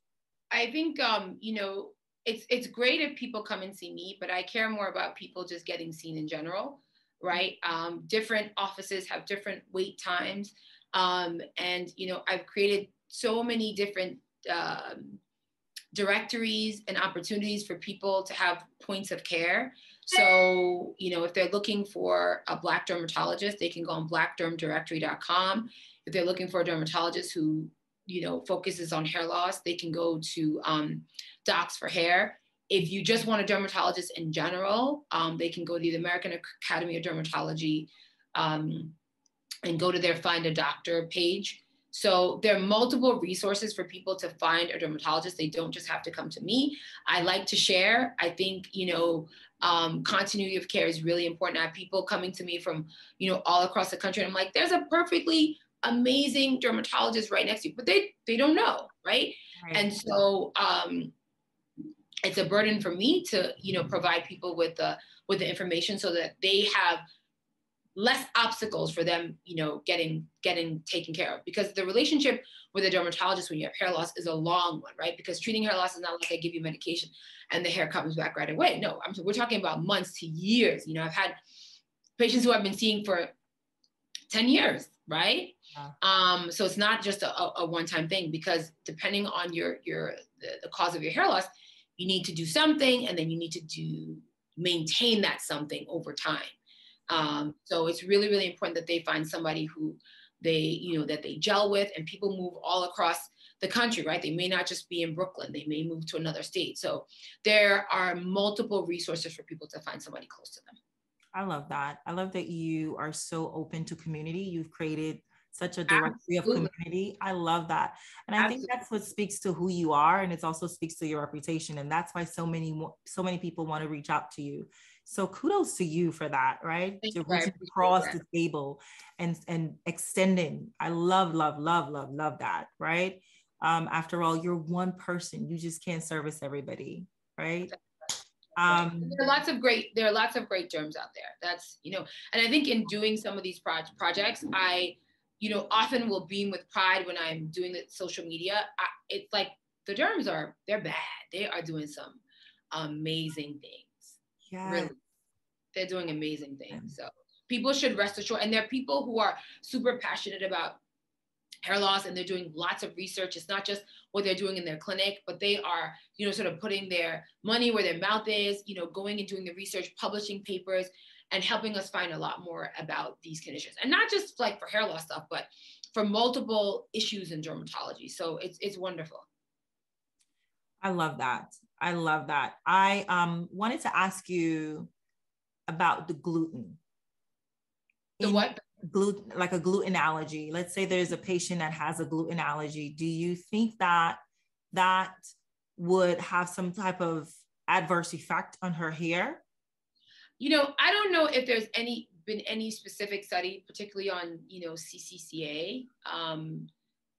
I think um you know it's it's great if people come and see me, but I care more about people just getting seen in general, right? Um, different offices have different wait times, um, and you know I've created so many different um, directories and opportunities for people to have points of care. So you know if they're looking for a black dermatologist, they can go on blackdermdirectory.com. If they're looking for a dermatologist who you know focuses on hair loss, they can go to um, Docs for Hair. If you just want a dermatologist in general, um, they can go to the American Academy of Dermatology um, and go to their Find a Doctor page. So there are multiple resources for people to find a dermatologist. They don't just have to come to me. I like to share. I think, you know, um, continuity of care is really important. I have people coming to me from, you know, all across the country. And I'm like, there's a perfectly amazing dermatologist right next to you, but they they don't know, right? right. And so um, it's a burden for me to you know provide people with the with the information so that they have less obstacles for them you know getting getting taken care of. Because the relationship with a dermatologist when you have hair loss is a long one right? Because treating hair loss is not like i give you medication and the hair comes back right away. No I'm, we're talking about months to years. You know i've had patients who i've been seeing for 10 years right? Yeah. um so it's not just a, a one-time thing because depending on your your the, the cause of your hair loss you need to do something and then you need to do maintain that something over time um, so it's really really important that they find somebody who they you know that they gel with and people move all across the country right they may not just be in brooklyn they may move to another state so there are multiple resources for people to find somebody close to them i love that i love that you are so open to community you've created such a directory of community. I love that. And I Absolutely. think that's what speaks to who you are and it also speaks to your reputation and that's why so many so many people want to reach out to you. So kudos to you for that, right? Thank to reach across the table and and extending. I love love love love love that, right? Um after all, you're one person. You just can't service everybody, right? Um, there are lots of great there are lots of great derms out there that's you know and i think in doing some of these pro- projects i you know, often will beam with pride when I'm doing the social media. I, it's like the derms are, they're bad. They are doing some amazing things. Yeah. Really. They're doing amazing things. So people should rest assured. And there are people who are super passionate about hair loss and they're doing lots of research. It's not just what they're doing in their clinic, but they are, you know, sort of putting their money where their mouth is, you know, going and doing the research, publishing papers, and helping us find a lot more about these conditions and not just like for hair loss stuff but for multiple issues in dermatology so it's it's wonderful I love that. I love that. I um, wanted to ask you about the gluten. The In what? Gluten, like a gluten allergy. Let's say there's a patient that has a gluten allergy. Do you think that that would have some type of adverse effect on her hair? You know, I don't know if there's any been any specific study, particularly on you know CCCA. Um,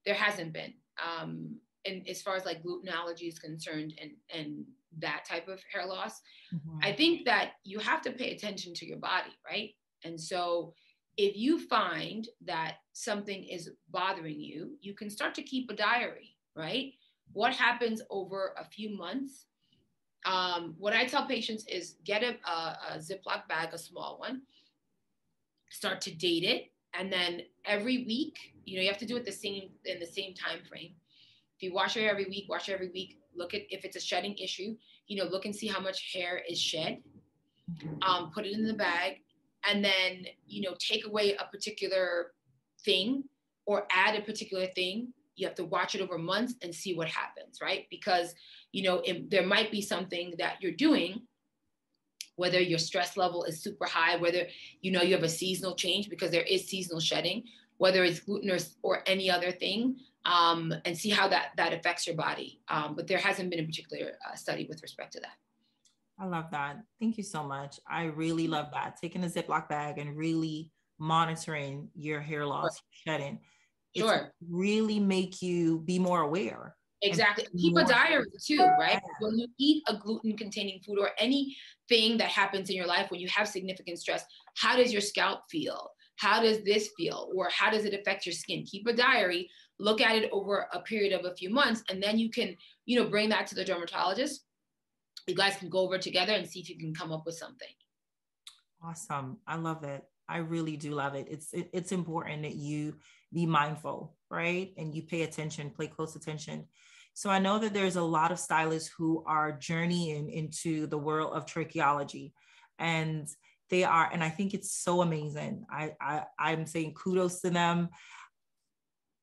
there hasn't been. Um, and as far as like gluten allergy is concerned and and that type of hair loss mm-hmm. i think that you have to pay attention to your body right? And so if you find that something is bothering you you can start to keep a diary right? What happens over a few months? Um, what i tell patients is get a, a, a ziploc bag a small one start to date it and then every week you know you have to do it the same in the same time frame if you wash your hair every week, wash it every week. Look at if it's a shedding issue, you know, look and see how much hair is shed. Um, put it in the bag, and then you know, take away a particular thing or add a particular thing. You have to watch it over months and see what happens, right? Because you know, if, there might be something that you're doing whether your stress level is super high, whether you know you have a seasonal change because there is seasonal shedding, whether it's gluten or, or any other thing, um, and see how that that affects your body. Um, but there hasn't been a particular uh, study with respect to that. I love that. Thank you so much. I really love that. Taking a Ziploc bag and really monitoring your hair loss, sure. shedding. Sure. really make you be more aware. Exactly. Keep a diary too, right? When you eat a gluten containing food or anything that happens in your life when you have significant stress, how does your scalp feel? How does this feel? Or how does it affect your skin? Keep a diary look at it over a period of a few months, and then you can, you know, bring that to the dermatologist. You guys can go over together and see if you can come up with something. Awesome. I love it. I really do love it. It's it, it's important that you be mindful, right? And you pay attention, pay close attention. So I know that there's a lot of stylists who are journeying into the world of trichology and they are and I think it's so amazing. I, I I'm saying kudos to them.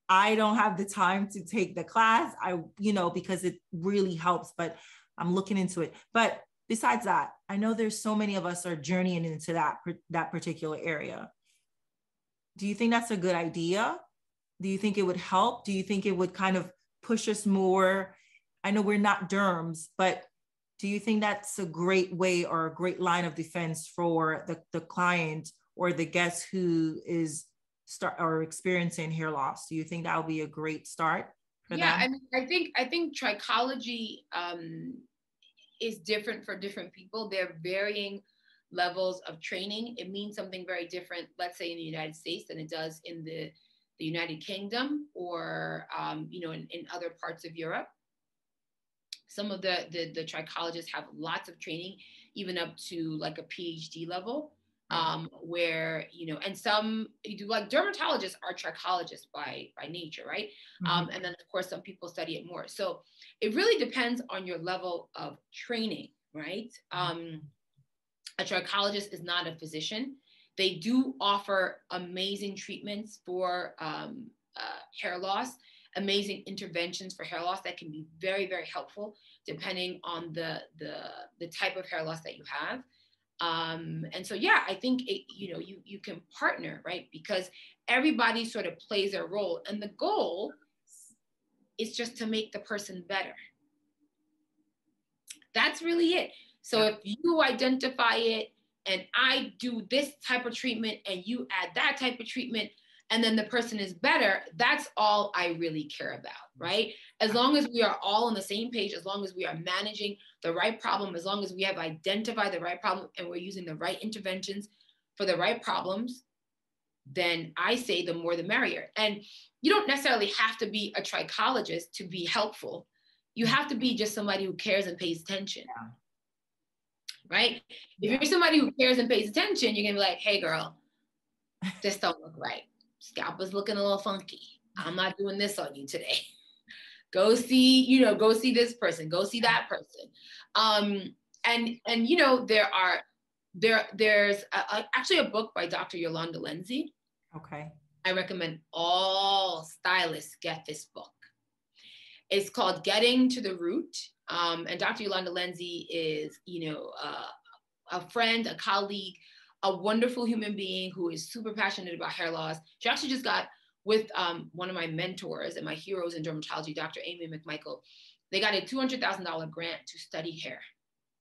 I don't have the time to take the class. I, you know, because it really helps, but I'm looking into it. But besides that, I know there's so many of us are journeying into that that particular area. Do you think that's a good idea? Do you think it would help? Do you think it would kind of push us more? I know we're not derms, but do you think that's a great way or a great line of defense for the, the client or the guest who is start or experiencing hair loss? Do you think that would be a great start yeah them? i mean i think i think trichology um, is different for different people. They're varying levels of training. It means something very different let's say in the united states than it does in the the united kingdom or um, you know in, in other parts of europe. Some of the, the the trichologists have lots of training even up to like a phd level um, where you know, and some you do like dermatologists are trichologists by by nature, right? Mm-hmm. Um, and then of course some people study it more. So it really depends on your level of training, right? Mm-hmm. Um, a trichologist is not a physician. They do offer amazing treatments for um, uh, hair loss, amazing interventions for hair loss that can be very, very helpful depending on the the the type of hair loss that you have. Um, and so, yeah, I think it, you know you you can partner, right? Because everybody sort of plays their role, and the goal is just to make the person better. That's really it. So if you identify it and I do this type of treatment and you add that type of treatment, and then the person is better, that's all I really care about, right? As long as we are all on the same page, as long as we are managing the right problem, as long as we have identified the right problem and we're using the right interventions for the right problems, then I say the more the merrier. And you don't necessarily have to be a trichologist to be helpful. You have to be just somebody who cares and pays attention. Yeah. Right? If you're somebody who cares and pays attention, you're gonna be like, hey girl, this don't look right scalp is looking a little funky. I'm not doing this on you today. go see, you know, go see this person, go see that person. Um, and and you know, there are there there's a, a, actually a book by Dr. Yolanda Lenzy. Okay. I recommend all stylists get this book. It's called Getting to the Root Um, and Dr. Yolanda Lenzy is, you know, uh, a friend, a colleague, a wonderful human being who is super passionate about hair loss. She actually just got with um, one of my mentors and my heroes in dermatology, Dr. Amy McMichael. They got a $200,000 grant to study hair,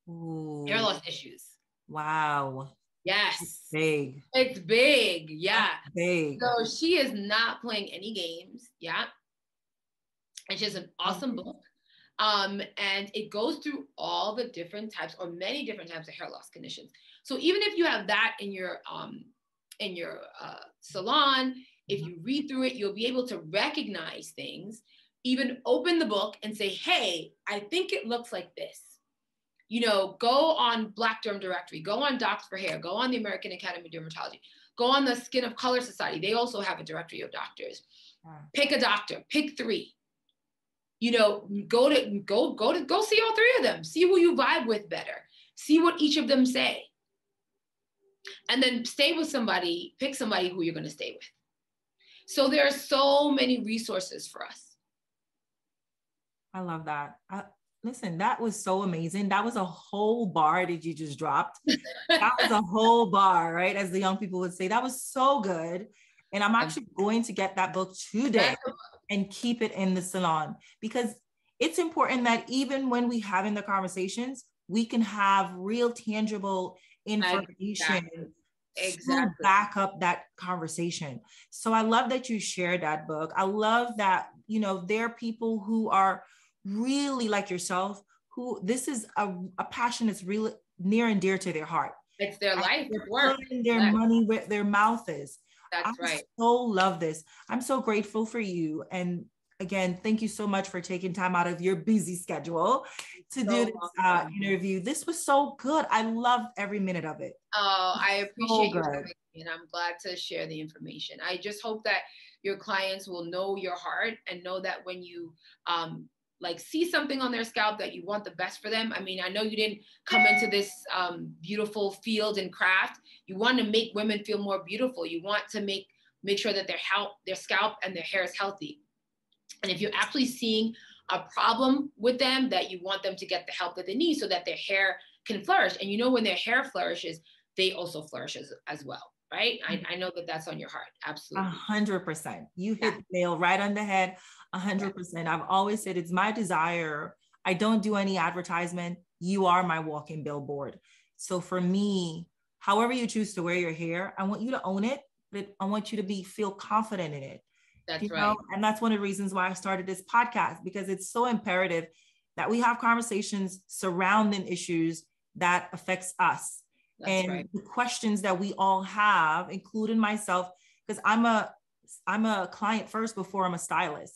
Ooh. hair loss issues. Wow. Yes. It's big. It's big. Yeah. That's big. So she is not playing any games. Yeah. And she has an awesome book. Um, and it goes through all the different types or many different types of hair loss conditions. So even if you have that in your um, in your uh, salon, if mm-hmm. you read through it, you'll be able to recognize things. Even open the book and say, "Hey, I think it looks like this." You know, go on Black Derm Directory, go on Docs for Hair, go on the American Academy of Dermatology, go on the Skin of Color Society. They also have a directory of doctors. Pick a doctor, pick three you know go to go go to go see all three of them see who you vibe with better see what each of them say and then stay with somebody pick somebody who you're going to stay with. So there are so many resources for us. I love that. I, listen that was so amazing. That was a whole bar that you just dropped. That was a whole bar right? As the young people would say that was so good. And i'm actually going to get that book today and keep it in the salon because it's important that even when we having the conversations, we can have real tangible information exactly. exactly. to back up that conversation. So I love that you shared that book. I love that, you know, there are people who are really like yourself, who this is a, a passion that's really near and dear to their heart. It's their life, their work. Their life. money where their mouth is. That's I right. so love this. I'm so grateful for you. And again, thank you so much for taking time out of your busy schedule to so do this uh, interview. This was so good. I loved every minute of it. Oh, I appreciate so you and I'm glad to share the information. I just hope that your clients will know your heart and know that when you um, like see something on their scalp that you want the best for them. I mean, I know you didn't come into this um, beautiful field and craft. You want to make women feel more beautiful. You want to make make sure that their health, their scalp and their hair is healthy. And if you're actually seeing a problem with them, that you want them to get the help that they need so that their hair can flourish. And you know, when their hair flourishes, they also flourish as, as well right? I, mm-hmm. I, know that that's on your heart. Absolutely. A hundred percent. You hit yeah. the nail right on the head. A hundred percent. I've always said it's my desire. I don't do any advertisement. You are my walking billboard. So for me, however you choose to wear your hair, I want you to own it, but I want you to be feel confident in it. That's right. Know? And that's one of the reasons why I started this podcast because it's so imperative that we have conversations surrounding issues that affects us that's and right. the questions that we all have, including myself, because I'm a I'm a client first before I'm a stylist.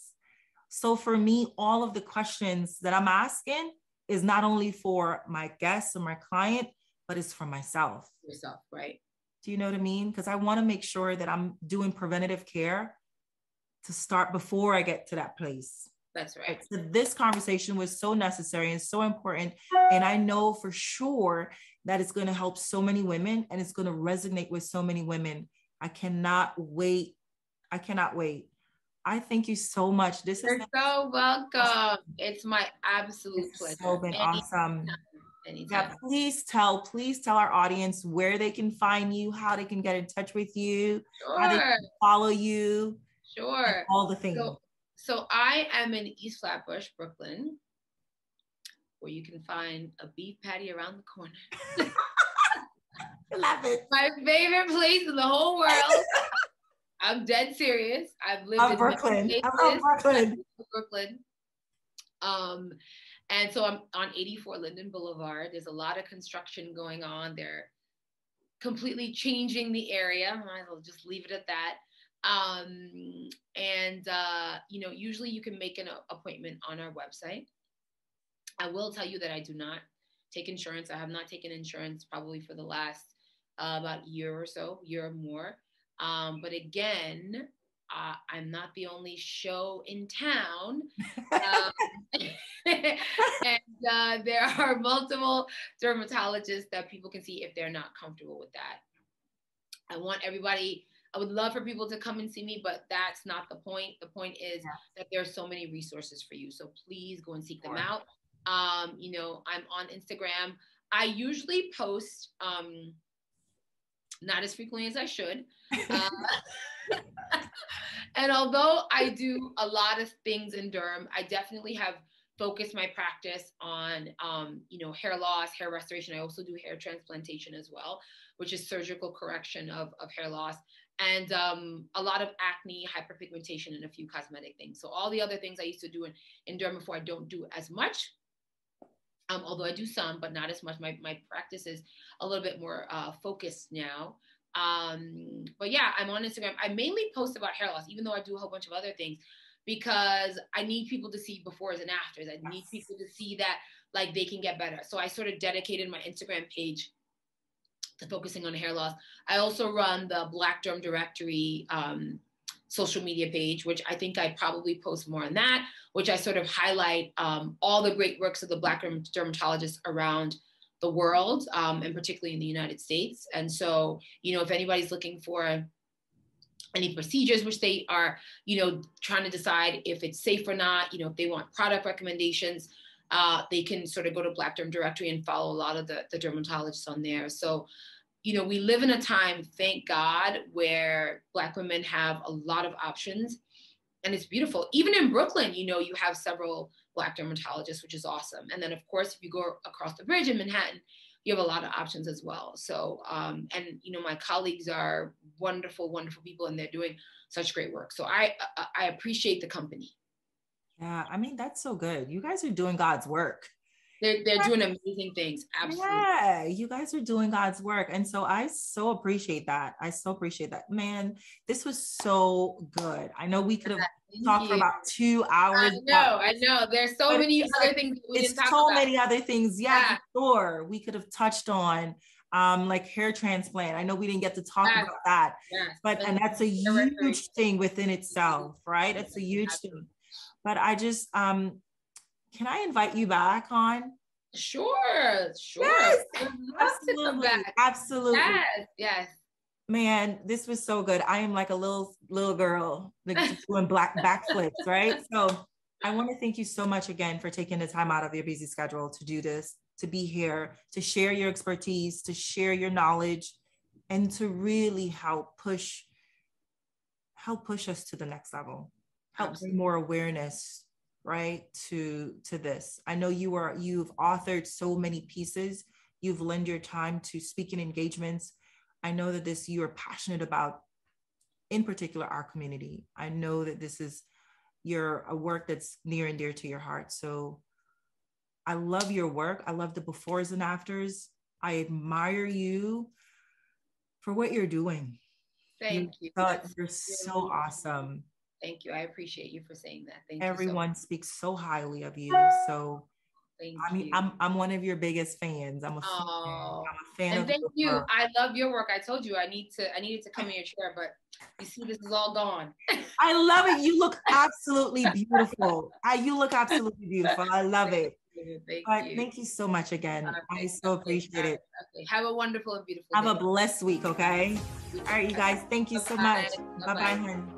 So for me, all of the questions that I'm asking is not only for my guests and my client, but it's for myself. Yourself, right? Do you know what I mean? Because I want to make sure that I'm doing preventative care to start before I get to that place. That's right. So this conversation was so necessary and so important. And I know for sure that it's going to help so many women and it's going to resonate with so many women. I cannot wait. I cannot wait. I thank you so much. This You're is so welcome. It's my absolute it's pleasure. So been Anytime. awesome. Anytime. Yeah, please tell, please tell our audience where they can find you, how they can get in touch with you, sure. how they can follow you. Sure. All the things. So, so I am in East Flatbush, Brooklyn where you can find a beef patty around the corner. Love it. My favorite place in the whole world. I'm dead serious. I've lived in Brooklyn. I love Brooklyn. Brooklyn. Um, and so I'm on 84 Linden Boulevard. There's a lot of construction going on. They're completely changing the area. I might as well just leave it at that. Um, and uh, you know, usually you can make an appointment on our website. I will tell you that I do not take insurance. I have not taken insurance probably for the last uh, about year or so, year or more. Um, but again, uh, I'm not the only show in town. Um, and uh, there are multiple dermatologists that people can see if they're not comfortable with that. I want everybody, I would love for people to come and see me, but that's not the point. The point is yeah. that there are so many resources for you. So please go and seek them out Um, you know, I'm on Instagram. I usually post um, not as frequently as I should. Uh, and although I do a lot of things in derm, I definitely have focused my practice on, um, you know, hair loss, hair restoration. I also do hair transplantation as well, which is surgical correction of, of hair loss and um, a lot of acne, hyperpigmentation, and a few cosmetic things. So all the other things I used to do in, in derm before, I don't do as much. Um, although I do some, but not as much. My, my practice is a little bit more uh, focused now. Um, but yeah, I'm on Instagram. I mainly post about hair loss, even though I do a whole bunch of other things, because I need people to see befores and afters. I need people to see that like they can get better. So I sort of dedicated my Instagram page focusing on hair loss. I also run the Black Derm Directory um, social media page, which I think I probably post more on that, which I sort of highlight um, all the great works of the Black dermatologists around the world, um, and particularly in the United States. And so, you know, if anybody's looking for any procedures which they are, you know, trying to decide if it's safe or not, you know, if they want product recommendations, uh, they can sort of go to Black Derm Directory and follow a lot of the, the dermatologists on there. So, you know, we live in a time, thank God, where Black women have a lot of options and it's beautiful. Even in Brooklyn, you know, you have several Black dermatologists, which is awesome. And then, of course, if you go across the bridge in Manhattan, you have a lot of options as well. So, um, and you know, my colleagues are wonderful, wonderful people, and they're doing such great work. So I, I appreciate the company. Yeah, I mean that's so good. You guys are doing God's work. They're they're doing amazing things. Absolutely. Yeah, you guys are doing God's work. And so I so appreciate that. I so appreciate that. Man, this was so good. I know we could have talked for about two hours. I know, I know. There's so many other things. it's so about. many other things. Yeah, yeah. sure. We could have touched on um, like hair transplant. I know we didn't get to talk yes. about that, yes. but and that's a huge thing within itself, right? It's a huge thing. But I just, um, can I invite you back on? Sure, sure. Yes, absolutely, absolutely. Yes, yes. Man, this was so good. I am like a little little girl, like doing black backflips, right? So I want to thank you so much again for taking the time out of your busy schedule to do this, to be here, to share your expertise, to share your knowledge, and to really help push help push us to the next level help bring more awareness right to to this. I know you are you've authored so many pieces. You've lent your time to speaking engagements. I know that this you are passionate about in particular our community. I know that this is your a work that's near and dear to your heart. So i love your work. I love the befores and afters. I admire you for what you're doing. Thank you, you. you're so awesome Thank you. I appreciate you for saying that. Thank Everyone you. So speaks so highly of you. So Thank I mean, you. I'm I'm one of your biggest fans. I'm a, oh, fan. I'm a fan. And thank you. Work. I love your work. I told you I need to I needed to come in your chair, but you see, this is all gone. I love it. You look absolutely beautiful. I, you look absolutely beautiful. I love it. Thank but you. Thank you so much again. Okay. I so appreciate it. Okay. Have a wonderful and beautiful. Have day. a blessed week. Okay. All right, you guys. Thank you so much. Bye bye.